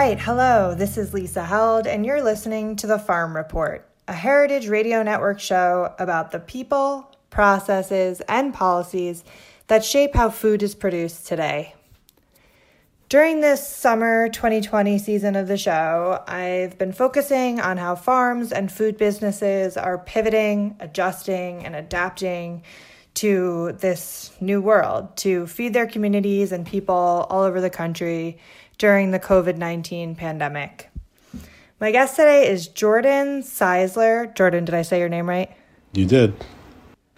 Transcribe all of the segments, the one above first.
Right, hello, this is Lisa Held, and you're listening to The Farm Report, a Heritage Radio Network show about the people, processes, and policies that shape how food is produced today. During this summer 2020 season of the show, I've been focusing on how farms and food businesses are pivoting, adjusting, and adapting to this new world to feed their communities and people all over the country during the COVID 19 pandemic. My guest today is Jordan Czeizler. Jordan, did I say your name right? You did.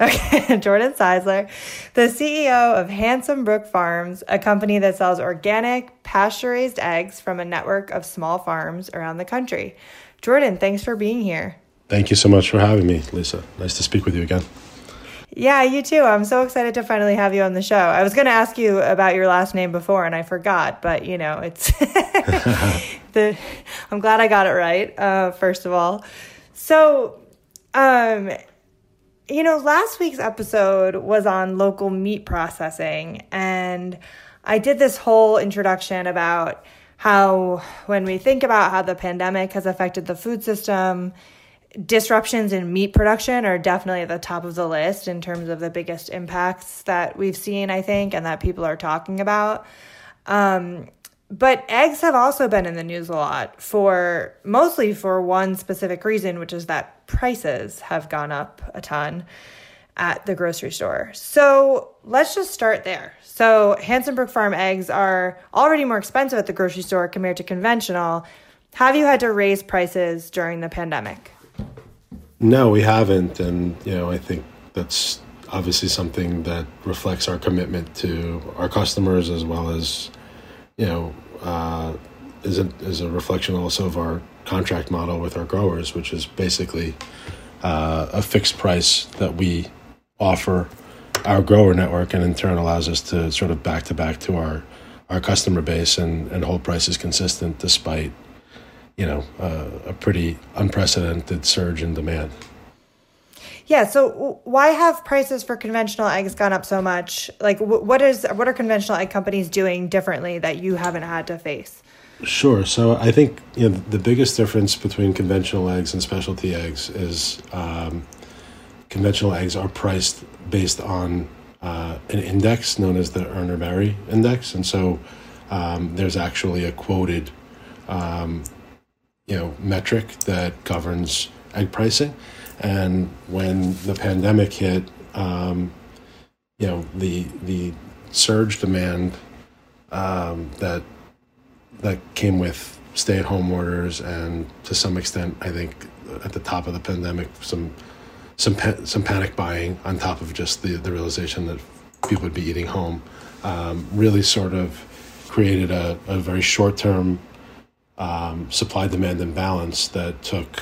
Okay, Jordan Czeizler, the CEO of Handsome Brook Farms, a company that sells organic, pasture raised eggs from a network of small farms around the country. Jordan, thanks for being here. Thank you so much for having me, Lisa. Nice to speak with you again. Yeah, you too. I'm so excited to finally have you on the show. I was going to ask you about your last name before and I forgot, but you know, it's the I'm glad I got it right. Uh, first of all. So, um you know, last week's episode was on local meat processing and I did this whole introduction about how when we think about how the pandemic has affected the food system, disruptions in meat production are definitely at the top of the list in terms of the biggest impacts that we've seen, I think, and that people are talking about. Um, but eggs have also been in the news a lot for mostly for one specific reason, which is that prices have gone up a ton at the grocery store. So let's just start there. So Handsome Brook Farm eggs are already more expensive at the grocery store compared to conventional. Have you had to raise prices during the pandemic? No, we haven't, and you know, I think that's obviously something that reflects our commitment to our customers as well as, you know, uh, is a is a reflection also of our contract model with our growers, which is basically uh, a fixed price that we offer our grower network, and in turn allows us to sort of back to back to our our customer base and and hold prices consistent despite you know, uh, a pretty unprecedented surge in demand. Yeah. So why have prices for conventional eggs gone up so much? Like, what is what are conventional egg companies doing differently that you haven't had to face? Sure. So I think you know the biggest difference between conventional eggs and specialty eggs is um, conventional eggs are priced based on uh, an index known as the Urner Barry index, and so um, there's actually a quoted um, you know metric that governs egg pricing. And when the pandemic hit, um, you know the the surge demand um, that that came with stay at home orders and to some extent, I think at the top of the pandemic, some some pa- some panic buying on top of just the the realization that people would be eating home, um, really sort of created a, a very short term um, supply demand imbalance that took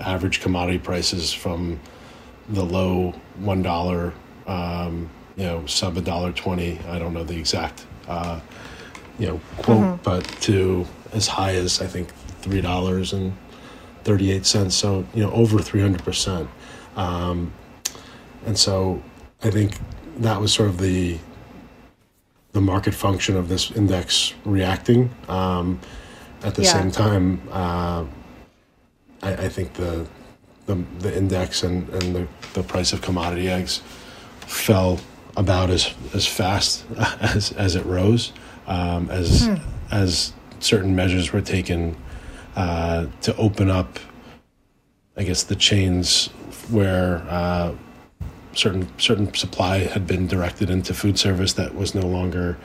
average commodity prices from the low one dollar, um, you know, sub a dollar twenty. I don't know the exact, uh, you know, quote, mm-hmm. but to as high as I think three dollars and thirty eight cents. So you know, over three hundred percent. Um, and so I think that was sort of the the market function of this index reacting. Um, at the yeah. same time, uh, I, I, think the, the the index and, and the, the price of commodity eggs fell about as as fast as as it rose, um, as hmm. as certain measures were taken uh, to open up, I guess, the chains where uh, certain certain supply had been directed into food service that was no longer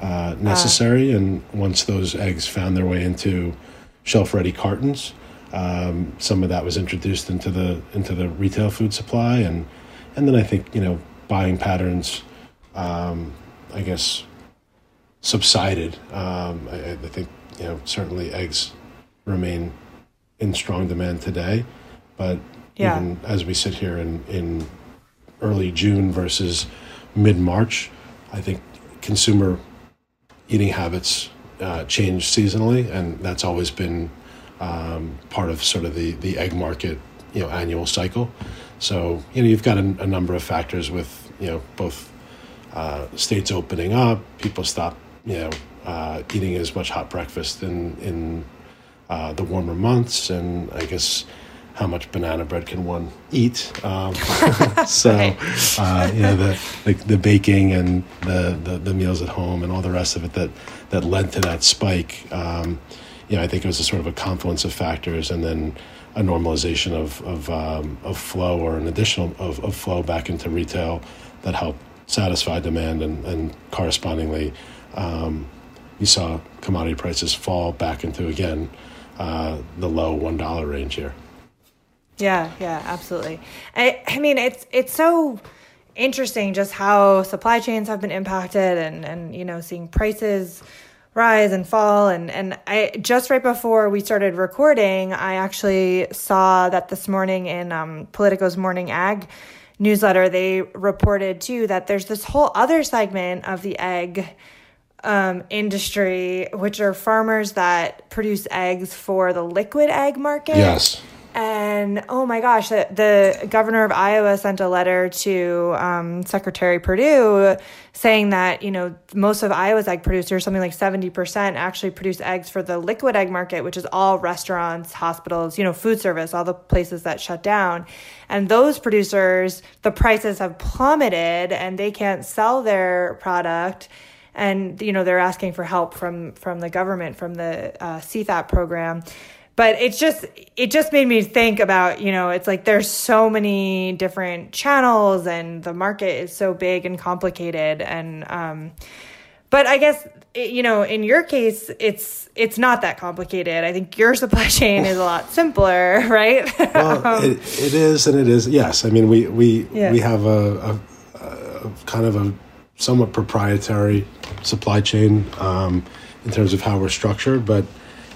uh, necessary. Uh. and once those eggs found their way into shelf ready cartons, um, some of that was introduced into the into the retail food supply, and and then I think you know buying patterns, um, I guess, subsided. Um, I, I think you know certainly eggs remain in strong demand today, but yeah. even as we sit here in in early June versus mid March, I think consumer eating habits uh, change seasonally, and that's always been um, part of sort of the the egg market, you know, annual cycle. So you know, you've got a, a number of factors with you know both uh, states opening up, people stop you know uh, eating as much hot breakfast in in uh, the warmer months, and I guess how much banana bread can one eat? Um, so, uh, you know, the, the, the baking and the, the, the meals at home and all the rest of it that that led to that spike. Um, you know, I think it was a sort of a confluence of factors, and then a normalization of of, um, of flow or an additional of, of flow back into retail that helped satisfy demand, and, and correspondingly, um, you saw commodity prices fall back into again uh, the low one dollar range here. Yeah, yeah, absolutely. I, I mean, it's it's so interesting just how supply chains have been impacted, and and you know, seeing prices rise and fall. And and I just right before we started recording I actually saw that this morning in um, Politico's morning ag newsletter they reported too that there's this whole other segment of the egg um, industry which are farmers that produce eggs for the liquid egg market. Yes and oh my gosh, the, the, governor of Iowa sent a letter to um, Secretary Perdue saying that, you know, most of Iowa's egg producers, something like 70%, actually produce eggs for the liquid egg market, which is all restaurants, hospitals, you know, food service, all the places that shut down. And those producers, the prices have plummeted and they can't sell their product and you know they're asking for help from from the government from the uh, CFAP program but it's just it just made me think about you know it's like there's so many different channels and the market is so big and complicated. And um but i guess you know in your case it's it's not that complicated. I think your supply chain is a lot simpler right? Well um, it, it is and it is yes. I mean we we yeah. we have a, a, a, kind of a somewhat proprietary supply chain um, in terms of how we're structured but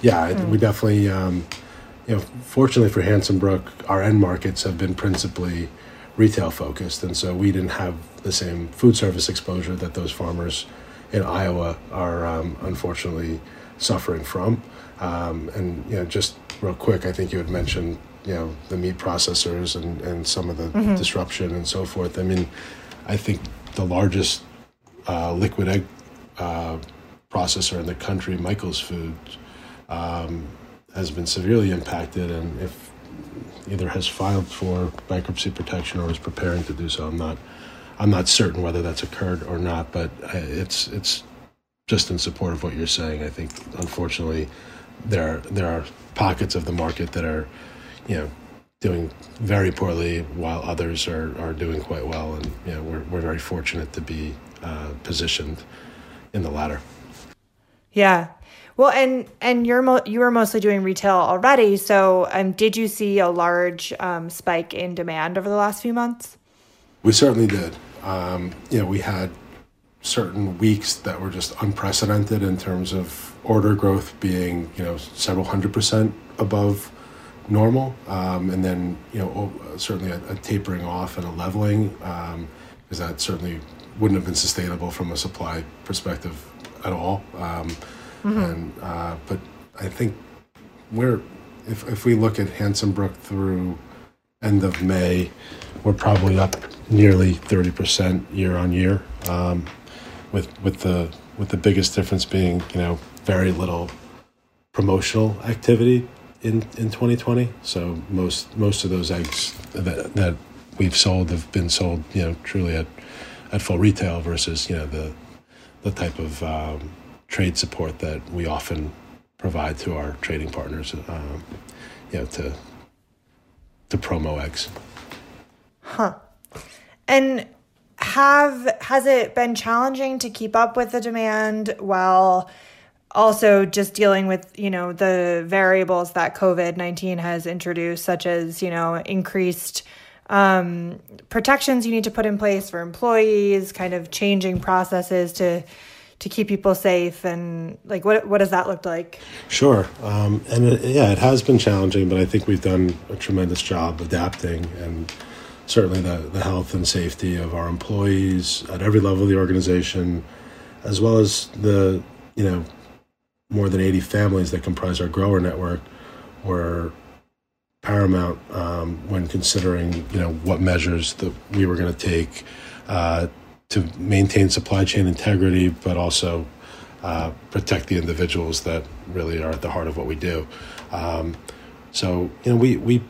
yeah, mm. we definitely, um, you know, fortunately for Handsome Brook, our end markets have been principally retail focused, and so we didn't have the same food service exposure that those farmers in Iowa are um, unfortunately suffering from. Um, and you know, just real quick, I think you had mentioned you know the meat processors and, and some of the mm-hmm. disruption and so forth. I mean, I think the largest uh, liquid egg uh, processor in the country, Michael's Foods, um, has been severely impacted, and if either has filed for bankruptcy protection or is preparing to do so, I'm not I'm not certain whether that's occurred or not, but it's it's just in support of what you're saying. I think unfortunately there are, there are pockets of the market that are you know doing very poorly while others are, are doing quite well and you know we're, we're very fortunate to be uh, positioned in the latter yeah well, and and you're mo- you were mostly doing retail already. So, um, did you see a large um, spike in demand over the last few months? We certainly did. Um, you know, we had certain weeks that were just unprecedented in terms of order growth being you know several hundred percent above normal, um, and then you know certainly a, a, tapering off and a leveling, because um, that certainly wouldn't have been sustainable from a supply perspective at all. Um, mm-hmm. And uh, but I think we're if if we look at Handsome Brook through end of May, we're probably up nearly thirty percent year on year, um, with with the with the biggest difference being you know very little promotional activity in in 2020. So most most of those eggs that that we've sold have been sold you know truly at at full retail versus you know the the type of um, trade support that we often provide to our trading partners, um, you know, to to promo eggs. Huh. And have has it been challenging to keep up with the demand while also just dealing with you know the variables that covid-19 has introduced such as you know increased um, protections you need to put in place for employees kind of changing processes to to keep people safe and like what what does that look like? Sure. Um, and it, yeah it has been challenging but i think we've done a tremendous job adapting and certainly the, the health and safety of our employees at every level of the organization as well as the you know more than 80 families that comprise our grower network were paramount um, when considering you know what measures that we were going to take uh, to maintain supply chain integrity, but also uh, protect the individuals that really are at the heart of what we do. Um, so you know we we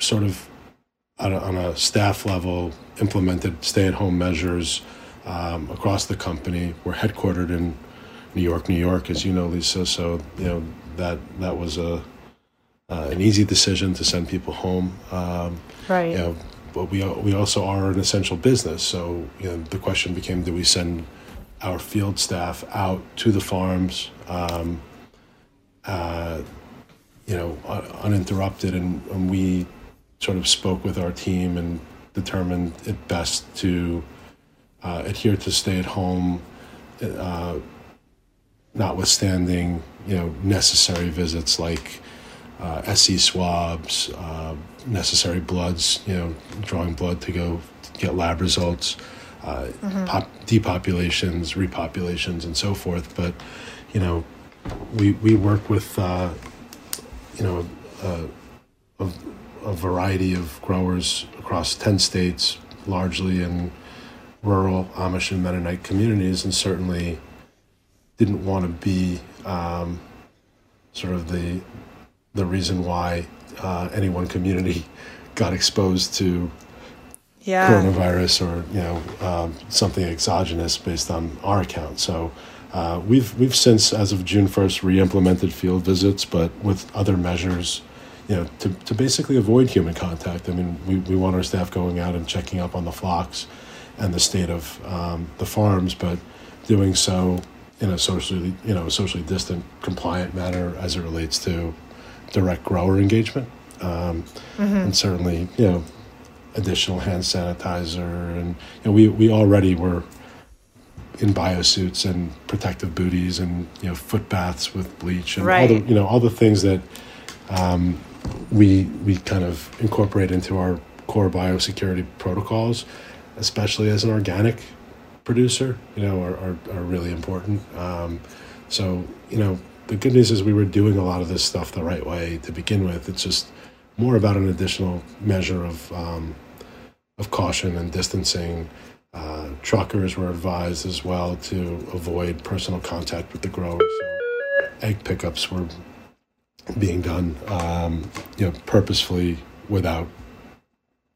sort of on a, on a staff level implemented stay-at-home measures um, across the company. We're headquartered in New York, New York, as you know, Lisa. So you know that that was a uh, an easy decision to send people home. Um, right. You know, but we we also are an essential business. So you know, the question became: Do we send our field staff out to the farms, um, uh, you know, uninterrupted? And, and, we sort of spoke with our team and determined it best to uh, adhere to stay at home. Uh, notwithstanding you know necessary visits like uh, SE swabs, uh, necessary bloods, you know, drawing blood to go get lab results, uh, mm-hmm. pop, depopulations, repopulations, and so forth. But you know, we we work with uh, you know a, a, a variety of growers across ten states, largely in rural Amish and Mennonite communities, and certainly didn't want to be um, sort of the the reason why uh, any one community got exposed to yeah. coronavirus or you know um, something exogenous based on our account. So uh, we've we've since, as of June first, re-implemented field visits, but with other measures, you know, to, to basically avoid human contact. I mean, we, we want our staff going out and checking up on the flocks and the state of um, the farms, but doing so in a socially, you know, socially distant, compliant manner as it relates to direct grower engagement. Um, mm-hmm. And certainly, you know, additional hand sanitizer, and you know, we we already were in biosuits and protective booties, and you know, foot baths with bleach, and right. all the you know all the things that um, we we kind of incorporate into our core biosecurity protocols, especially as an organic producer, you know, are, are, are really important. Um, so, you know, the good news is we were doing a lot of this stuff the right way to begin with. It's just more about an additional measure of um, of caution and distancing. Uh, truckers were advised as well to avoid personal contact with the growers. Egg pickups were being done, um, you know, purposefully without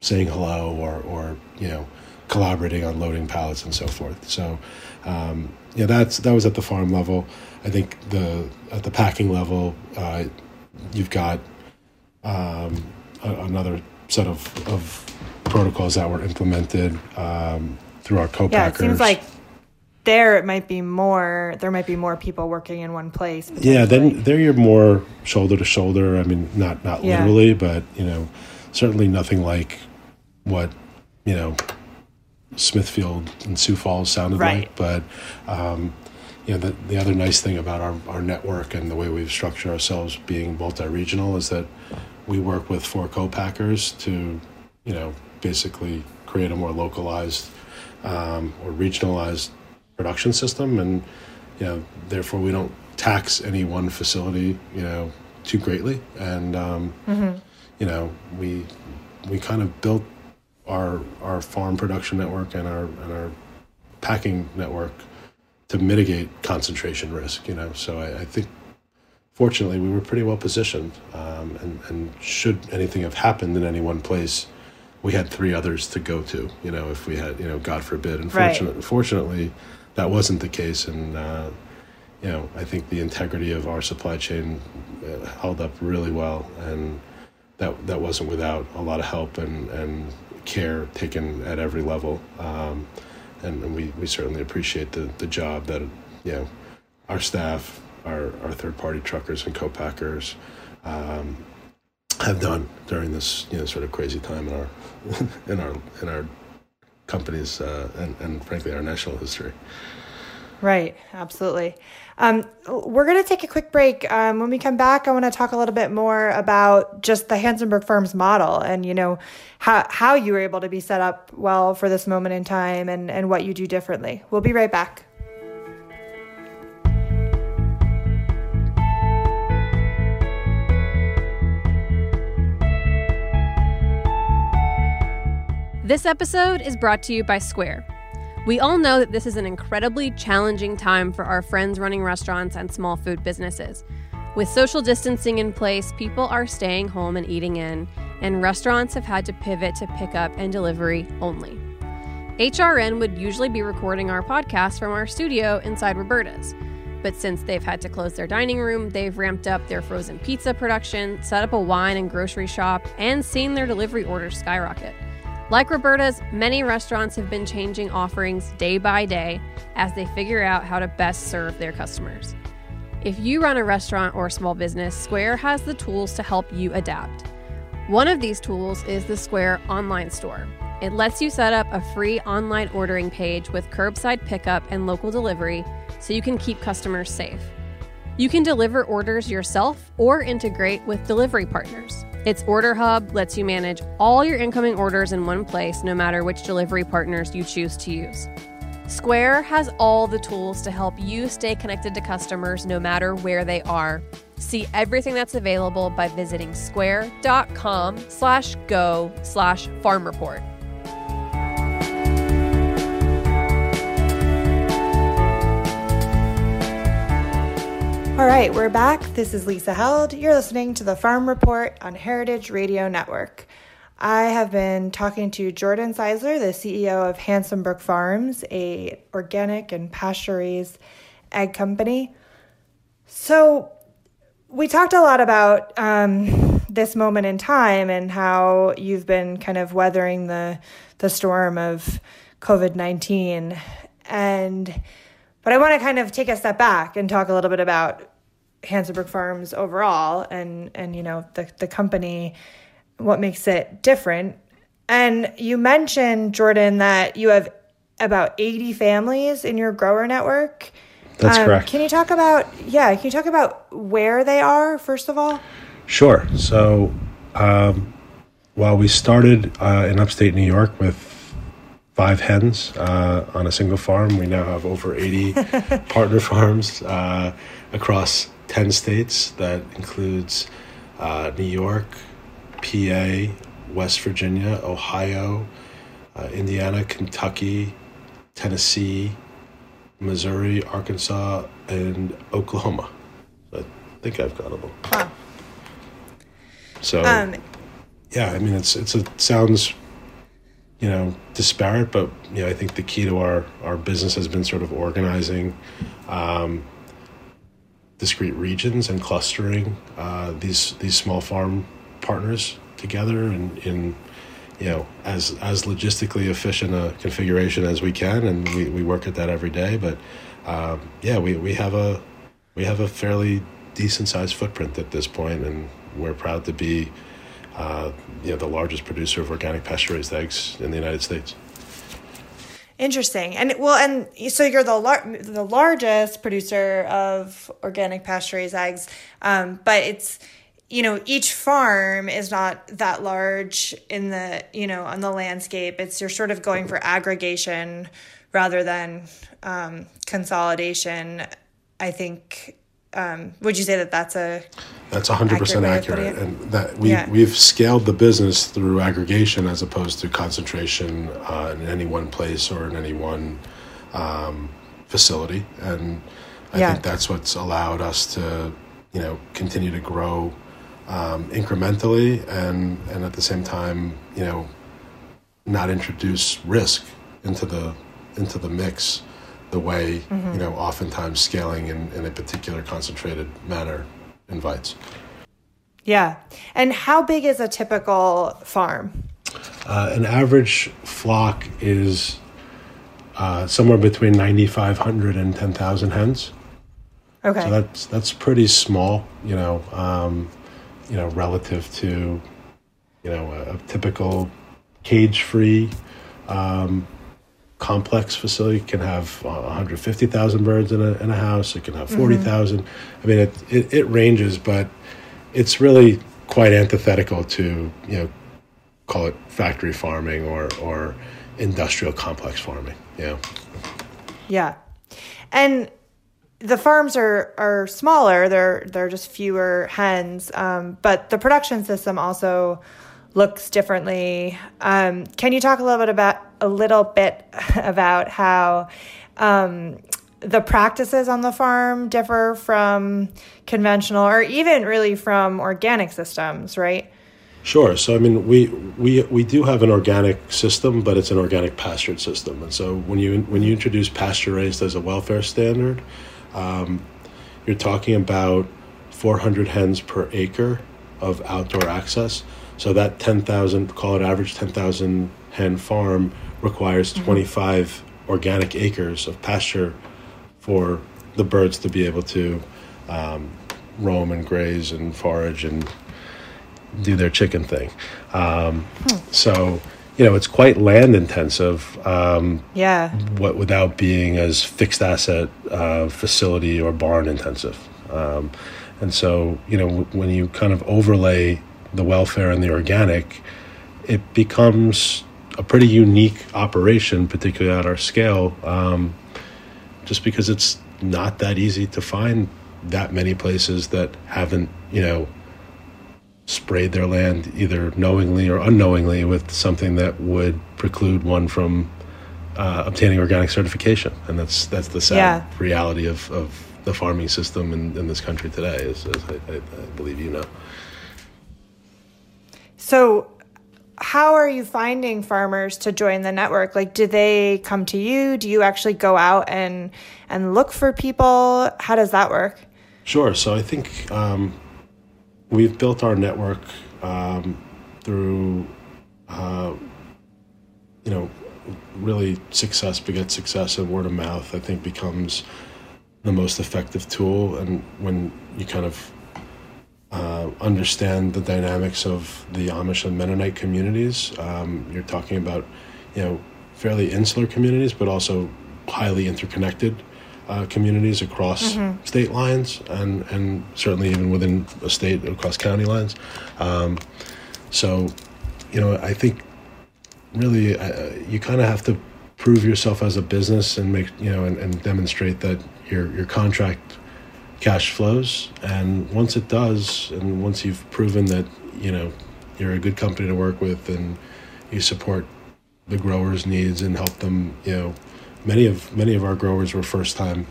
saying hello or, or you know collaborating on loading pallets and so forth. So, um, yeah, that's that was at the farm level. I think the at the packing level, uh, you've got um, a, another set of, of protocols that were implemented um, through our co-packers. Yeah, it seems like there it might be more. There might be more people working in one place. Yeah, then there you're more shoulder to shoulder. I mean, not not yeah. literally, but you know, certainly nothing like what you know Smithfield and Sioux Falls sounded right. like. But um, you know, the, the other nice thing about our, our network and the way we've structured ourselves being multi-regional is that we work with four co-packers to, you know, basically create a more localized um, or regionalized production system, and you know, therefore we don't tax any one facility, you know, too greatly, and um, mm-hmm. you know, we we kind of built our our farm production network and our and our packing network to mitigate concentration risk. You know, so I, I think fortunately we were pretty well positioned, um, and and should anything have happened in any one place, we had three others to go to. You know, if we had you know, God forbid. Unfortunately, right. fortunately, that wasn't the case, and uh, you know, I think the integrity of our supply chain uh, held up really well, and that that wasn't without a lot of help and and care taken at every level. Um, and, we, we certainly appreciate the, the job that you know our staff, our, our third party truckers and co-packers um, have done during this you know sort of crazy time in our in our in our companies uh, and, and frankly our national history. Right, absolutely. Um, we're going to take a quick break. Um, when we come back, I want to talk a little bit more about just the Handsome Brook Farms model and, you know, how, how you were able to be set up well for this moment in time and, and what you do differently. We'll be right back. This episode is brought to you by Square. We all know that this is an incredibly challenging time for our friends running restaurants and small food businesses. With social distancing in place, people are staying home and eating in, and restaurants have had to pivot to pickup and delivery only. HRN would usually be recording our podcast from our studio inside Roberta's. But since they've had to close their dining room, they've ramped up their frozen pizza production, set up a wine and grocery shop, and seen their delivery orders skyrocket. Like Roberta's, many restaurants have been changing offerings day by day as they figure out how to best serve their customers. If you run a restaurant or small business, Square has the tools to help you adapt. One of these tools is the Square online store. It lets you set up a free online ordering page with curbside pickup and local delivery so you can keep customers safe. You can deliver orders yourself or integrate with delivery partners. Its Order Hub lets you manage all your incoming orders in one place, no matter which delivery partners you choose to use. Square has all the tools to help you stay connected to customers no matter where they are. See everything that's available by visiting square.com slash go slash farm report. All right, we're back. This is Lisa Held. You're listening to the Farm Report on Heritage Radio Network. I have been talking to Jordan Czeizler, the CEO of Handsome Hansenbrook Farms, a organic and pasture-raised egg company. So, we talked a lot about um, this moment in time and how you've been kind of weathering the the storm of COVID nineteen, and but I want to kind of take a step back and talk a little bit about Handsome Brook Farms overall and and you know the the company what makes it different. And you mentioned Jordan that you have about 80 families in your grower network. That's um, correct. Can you talk about yeah, can you talk about where they are first of all? Sure. So um, while we started uh, in upstate New York with five hens uh, on a single farm. We now have over 80 partner farms uh, across 10 states. That includes uh, New York, PA, West Virginia, Ohio, uh, Indiana, Kentucky, Tennessee, Missouri, Arkansas, and Oklahoma. So I think I've got them. Wow. So, um, yeah, I mean, it's it's a sounds you know disparate but you know i think the key to our our business has been sort of organizing um, discrete regions and clustering uh, these these small farm partners together and in you know as as logistically efficient a configuration as we can and we, we work at that every day but um, yeah we, we have a we have a fairly decent sized footprint at this point and we're proud to be uh, you know, the largest producer of organic pasture-raised eggs in the United States. Interesting. And well, and so you're the lar- the largest producer of organic pasture raised eggs, um, but it's you know each farm is not that large in the you know on the landscape. It's you're sort of going for aggregation rather than um, consolidation. I think. Um, would you say that that's a That's 100% Accurate accurate. And that we, Yeah. we've scaled the business through aggregation as opposed to concentration uh, in any one place or in any one um, facility. And I Yeah. think that's what's allowed us to, you know, continue to grow um, incrementally and, and at the same time, you know, not introduce risk into the into the mix the way you know oftentimes scaling in, in a particular concentrated manner invites. yeah. And how big is a typical farm? Uh, an average flock is uh, somewhere between 9,500 and 10,000 hens. Okay. So that's that's pretty small, you know, um, you know, relative to, you know, a, a typical cage-free um, complex facility can have uh, 150,000 birds in a in a house. It can have 40,000. I mean, it, it it ranges, but it's really quite antithetical to you know, call it factory farming or or industrial complex farming. Yeah. Yeah. And the farms are are smaller. They're they're just fewer hens. Um, but the production system also looks differently. Um, can you talk a little bit about a little bit about how um, the practices on the farm differ from conventional or even really from organic systems, right? Sure. So I mean, we we we do have an organic system, but it's an organic pastured system. And so when you when you introduce pasture raised as a welfare standard, um, you're talking about 400 hens per acre of outdoor access. So that 10,000, call it average 10,000 hen farm, requires 25 organic acres of pasture for the birds to be able to um, roam and graze and forage and do their chicken thing. Um, So, you know, it's quite land intensive. Um, Yeah. what without being as fixed asset uh, facility or barn intensive. Um, and so, you know, w- when you kind of overlay the welfare and the organic, it becomes a pretty unique operation, particularly at our scale, um, just because it's not that easy to find that many places that haven't, you know, sprayed their land either knowingly or unknowingly with something that would preclude one from uh, obtaining organic certification, and that's that's the sad Yeah. reality of, of the farming system in, in this country today, as, as I, I, I believe you know. So, how are you finding farmers to join the network? Like, do they come to you? Do you actually go out and and look for people? How does that work? Sure. So I think um, we've built our network um, through, uh, you know, really success begets success, and word of mouth. I think becomes the most effective tool. And when you kind of uh, understand the dynamics of the Amish and Mennonite communities, um, you're talking about, you know, fairly insular communities, but also highly interconnected uh, communities across state lines and, and certainly even within a state across county lines. Um, so, you know, I think really uh, you kind of have to prove yourself as a business and make, you know, and, and demonstrate that your, your contract cash flows. And once it does, and once you've proven that, you know, you're a good company to work with and you support the growers' needs and help them, you know, many of many of our growers were first time,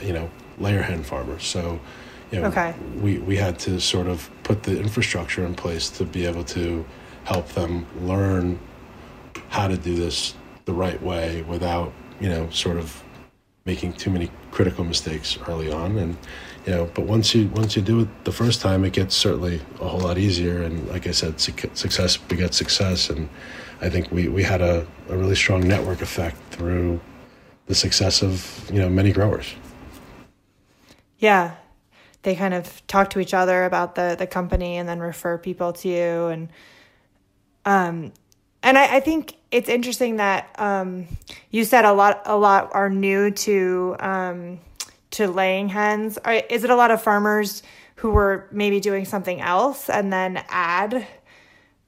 you know, layer hen farmers. So, you know, Okay. we we had to sort of put the infrastructure in place to be able to help them learn how to do this the right way without, you know, sort of making too many critical mistakes early on. And you know but once you once you do it the first time it gets certainly a whole lot easier. And like i said success begets success. And i think we we had a, a really strong network effect through the success of you know many growers. Yeah, they kind of talk to each other about the the company and then refer people to you. And um and I, I think it's interesting that um, you said a lot a lot are new to um, to laying hens. Is it a lot of farmers who were maybe doing something else and then add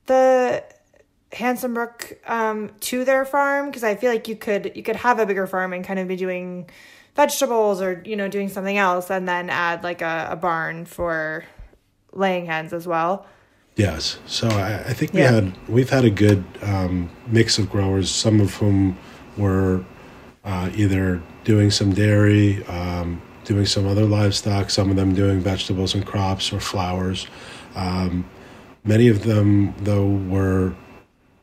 the Handsome Brook um, to their farm? Because I feel like you could you could have a bigger farm and kind of be doing vegetables or you know doing something else and then add like a, a barn for laying hens as well. Yes. So I, I think we yeah. had we've had a good um, mix of growers. Some of whom were uh, either doing some dairy, um, doing some other livestock. Some of them doing vegetables and crops or flowers. Um, many of them, though, were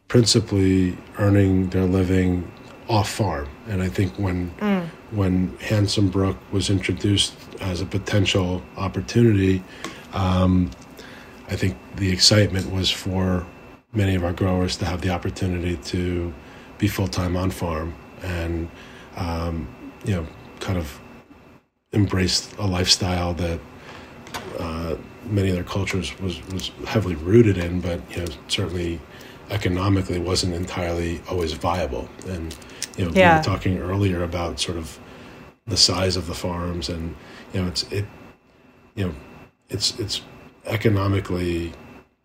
principally earning their living off farm. And I think when mm. when Handsome Brook was introduced as a potential opportunity. Um, I think the excitement was for many of our growers to have the opportunity to be full time on farm and um, you know kind of embrace a lifestyle that uh, many of their cultures was was heavily rooted in, but you know certainly economically wasn't entirely always viable. And you know yeah. we were talking earlier about sort of the size of the farms, and you know it's it you know it's it's economically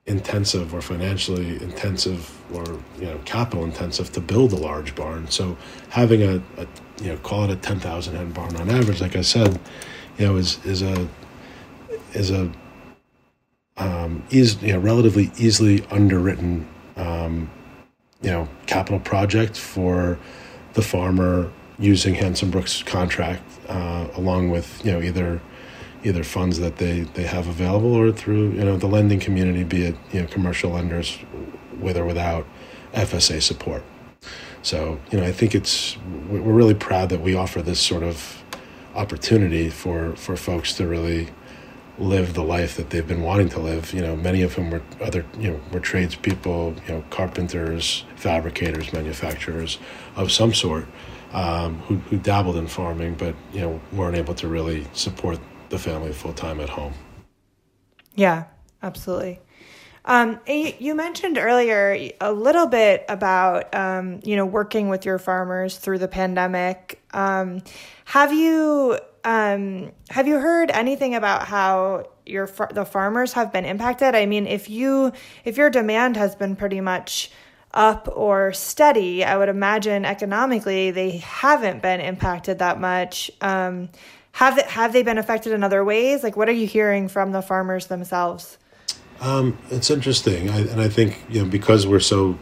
intensive or financially intensive or you know capital intensive to build a large barn. So having a, a you know call it a ten thousand hen barn on average, like I said, you know is is a is a um, is you know relatively easily underwritten um, you know capital project for the farmer using Handsome Brook's contract uh, along with you know either either funds that they, they have available or through you know the lending community, be it you know commercial lenders with or without FSA support. So you know I think it's we're really proud that we offer this sort of opportunity for for folks to really live the life that they've been wanting to live. You know, many of whom were other, you know, were tradespeople, you know, carpenters, fabricators, manufacturers of some sort, um, who, who dabbled in farming, but you know, weren't able to really support the family full time at home. Yeah, absolutely. Um, you mentioned earlier a little bit about um, you know working with your farmers through the pandemic. Um, have you um, have you heard anything about how your the farmers have been impacted? I mean, if you if your demand has been pretty much up or steady, I would imagine economically they haven't been impacted that much. Have they, have they been affected in other ways? Like, what are you hearing from the farmers themselves? Um, it's interesting, I, and I think you know because we're so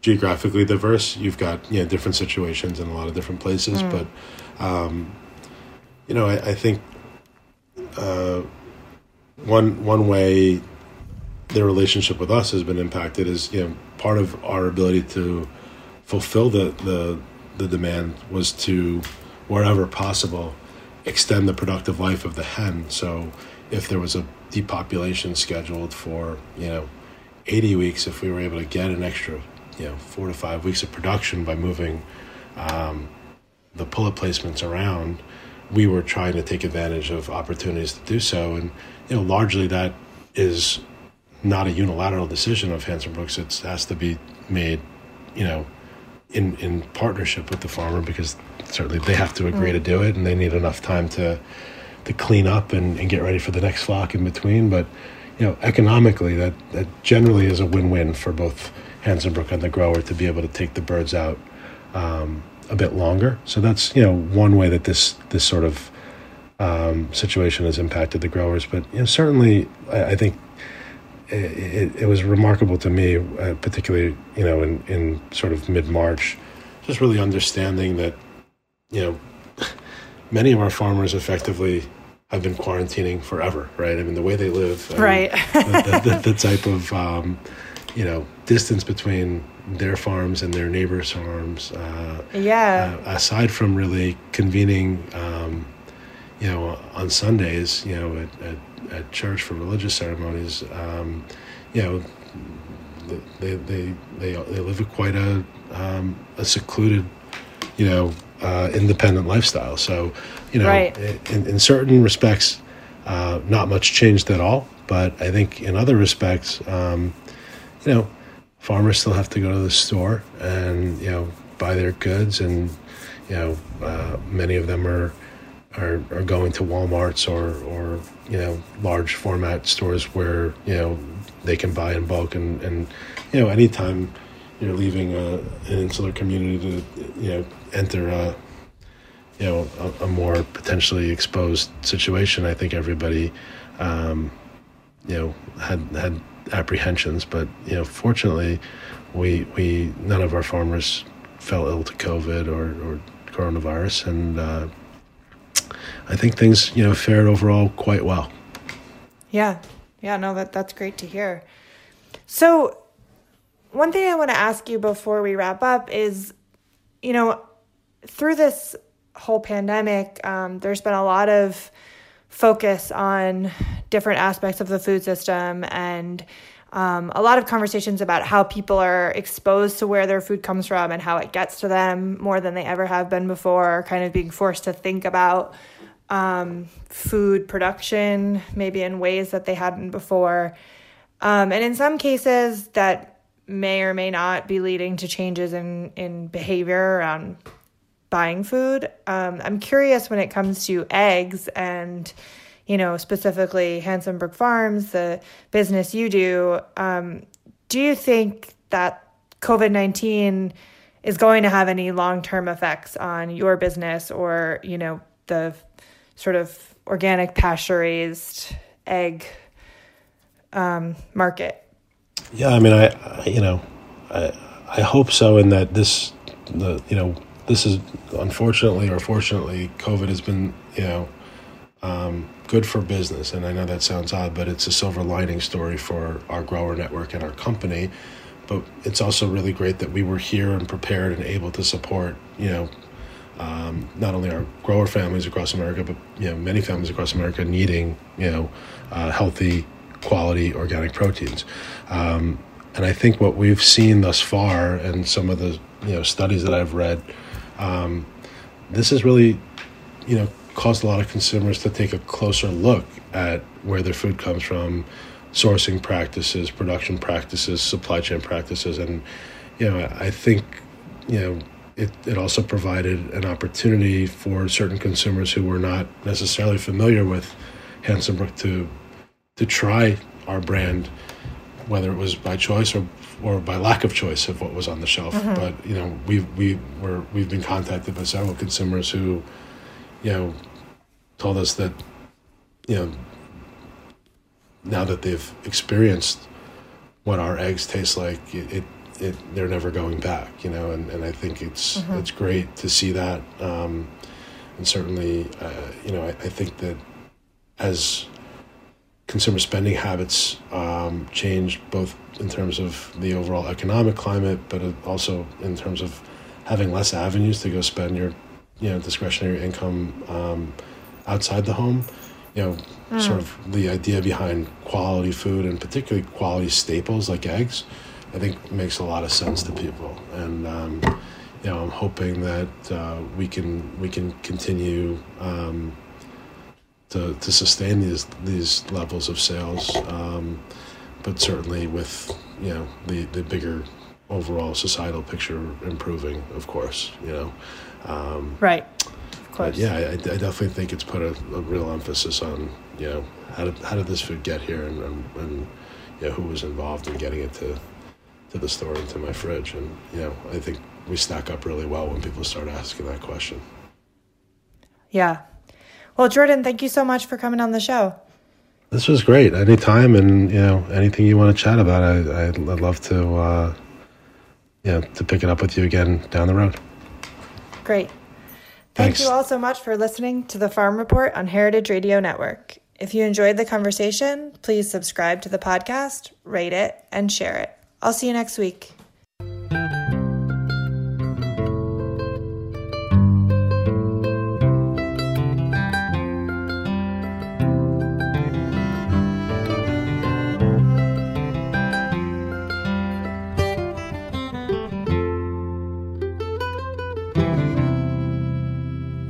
geographically diverse, you've got you know different situations in a lot of different places. Mm. But um, you know, I, I think uh, one one way their relationship with us has been impacted is you know part of our ability to fulfill the the, the demand was to wherever possible extend the productive life of the hen. So if there was a depopulation scheduled for, you know, 80 weeks, if we were able to get an extra, you know, four to five weeks of production by moving um, the pullet placements around, we were trying to take advantage of opportunities to do so. And, you know, largely that is not a unilateral decision of Handsome Brook's. It has to be made, you know, in, in partnership with the farmer because certainly they have to agree mm. to do it and they need enough time to to clean up and, and get ready for the next flock in between. But you know, economically, that that generally is a win-win for both Handsome Brook and the grower to be able to take the birds out um, a bit longer. So that's you know one way that this this sort of um, situation has impacted the growers. But you know, certainly, I, I think it, it, it, was remarkable to me, uh, particularly you know in in sort of mid March, just really understanding that you know, many of our farmers effectively have been quarantining forever, right? I mean, the way they live, I right? Mean, the, the, the, type of, um, you know, distance between their farms and their neighbors' farms. Uh, yeah. Uh, aside from really convening, um, you know, on Sundays, you know, at, at, at church for religious ceremonies, um, you know, they, they, they, they live a quite a, um, a secluded, you know, uh, independent lifestyle. So, you know, right. in, in, certain respects, uh, not much changed at all. But I think in other respects, um, you know, farmers still have to go to the store and you know buy their goods, and you know uh, many of them are, are are going to WalMarts or or you know large format stores where you know they can buy in bulk and and you know anytime you're leaving a, an insular community to you know enter a you know a, a more potentially exposed situation. I think everybody um, you know had had apprehensions, but you know fortunately we we none of our farmers fell ill to COVID or, or coronavirus, and uh, I think things you know fared overall quite well. Yeah, yeah, no, that that's great to hear. So, one thing I want to ask you before we wrap up is, you know, through this whole pandemic, um, there's been a lot of focus on different aspects of the food system and um, a lot of conversations about how people are exposed to where their food comes from and how it gets to them more than they ever have been before, kind of being forced to think about um, food production maybe in ways that they hadn't before. Um, and in some cases, that may or may not be leading to changes in, in behavior around buying food. Um, I'm curious when it comes to eggs and, you know, specifically Handsome Brook Farms, the business you do. Um, do you think that COVID 19 is going to have any long term effects on your business or, you know, the sort of organic pasture raised egg um, market? Yeah, I mean, I, I you know, I I hope so. In that this, the you know, this is unfortunately or fortunately, COVID has been you know um, good for business, and I know that sounds odd, but it's a silver lining story for our grower network and our company. But it's also really great that we were here and prepared and able to support you know um, not only our grower families across America, but you know many families across America needing you know uh, healthy quality organic proteins. Um, and I think what we've seen thus far, and some of the you know studies that I've read, um, this has really you know caused a lot of consumers to take a closer look at where their food comes from, sourcing practices, production practices, supply chain practices, and you know I think you know it, it also provided an opportunity for certain consumers who were not necessarily familiar with Handsome Brook to to try our brand, whether it was by choice or or by lack of choice of what was on the shelf. Mm-hmm. But you know, we we were we've been contacted by several consumers who, you know, told us that, you know, now that they've experienced what our eggs taste like, it, it, it they're never going back. You know, and, and I think it's mm-hmm. it's great to see that. Um, and certainly, uh, you know, I, I think that as consumer spending habits um, changed both in terms of the overall economic climate, but also in terms of having less avenues to go spend your, you know, discretionary income um, outside the home. You know, mm. sort of the idea behind quality food and particularly quality staples like eggs, I think makes a lot of sense to people. And um, you know, I'm hoping that uh, we can we can continue um, to, to sustain these these levels of sales, um, but certainly with you know the, the bigger overall societal picture improving, of course, you know. Um, right. Of course. yeah, I, I, definitely think it's put a, a, real emphasis on you know how did how did this food get here and, and, and you know who was involved in getting it to to the store and to my fridge, and you know I think we stack up really well when people start asking that question. Yeah, well, Jordan, thank you so much for coming on the show. This was great. Anytime, and you know, anything you want to chat about, I, I'd, love to, uh, you know, to pick it up with you again down the road. Great. Thank Thanks. you all so much for listening to the Farm Report on Heritage Radio Network. If you enjoyed the conversation, please subscribe to the podcast, rate it, and share it. I'll see you next week.